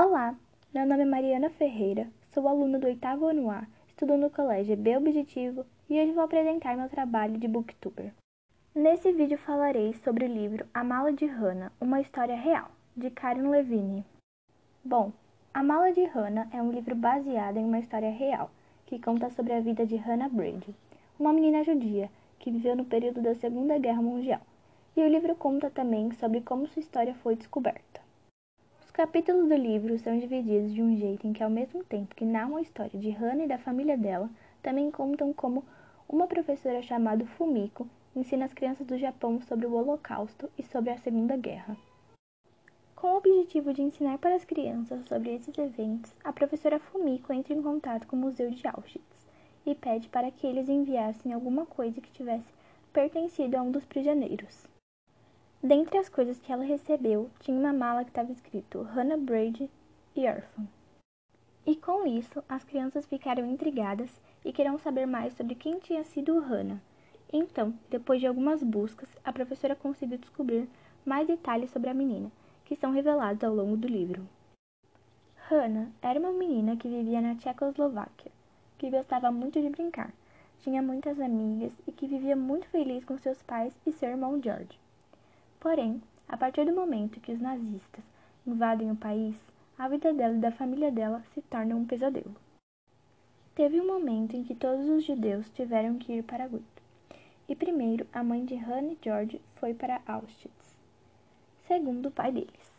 Olá, meu nome é Mariana Ferreira, sou aluna do oitavo ano A, estudo no colégio B Objetivo e hoje vou apresentar meu trabalho de booktuber. Nesse vídeo falarei sobre o livro A Mala de Hannah, uma história real, de Karen Levine. Bom, A Mala de Hannah é um livro baseado em uma história real, que conta sobre a vida de Hannah Brady, uma menina judia que viveu no período da Segunda Guerra Mundial. E o livro conta também sobre como sua história foi descoberta. Os capítulos do livro são divididos de um jeito em que, ao mesmo tempo que narram a história de Hannah e da família dela, também contam como uma professora chamada Fumiko ensina as crianças do Japão sobre o Holocausto e sobre a Segunda Guerra. Com o objetivo de ensinar para as crianças sobre esses eventos, a professora Fumiko entra em contato com o Museu de Auschwitz e pede para que eles enviassem alguma coisa que tivesse pertencido a um dos prisioneiros. Dentre as coisas que ela recebeu, tinha uma mala que estava escrito Hannah Brady e órfã. E com isso, as crianças ficaram intrigadas e queriam saber mais sobre quem tinha sido Hannah. Então, depois de algumas buscas, a professora conseguiu descobrir mais detalhes sobre a menina, que são revelados ao longo do livro. Hannah era uma menina que vivia na Tchecoslováquia, que gostava muito de brincar, tinha muitas amigas e que vivia muito feliz com seus pais e seu irmão George. Porém, a partir do momento que os nazistas invadem o país, a vida dela e da família dela se torna um pesadelo. Teve um momento em que todos os judeus tiveram que ir para guerra. E primeiro, a mãe de Hannah e George foi para Auschwitz, segundo o pai deles.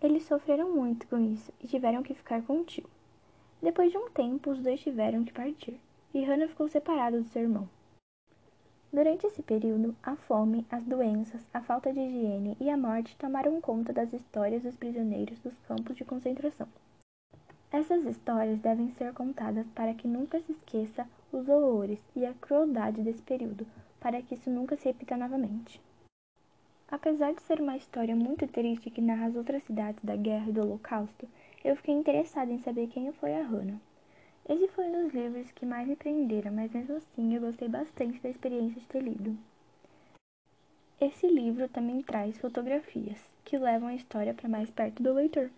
Eles sofreram muito com isso e tiveram que ficar com o tio. Depois de um tempo, os dois tiveram que partir, e Hannah ficou separada do seu irmão. Durante esse período, a fome, as doenças, a falta de higiene e a morte tomaram conta das histórias dos prisioneiros dos campos de concentração. Essas histórias devem ser contadas para que nunca se esqueça os horrores e a crueldade desse período, para que isso nunca se repita novamente. Apesar de ser uma história muito triste que narra as outras cidades da guerra e do holocausto, eu fiquei interessada em saber quem foi a Hannah. Esse foi um dos livros que mais me prenderam, mas mesmo assim eu gostei bastante da experiência de ter lido. Esse livro também traz fotografias, que levam a história para mais perto do leitor.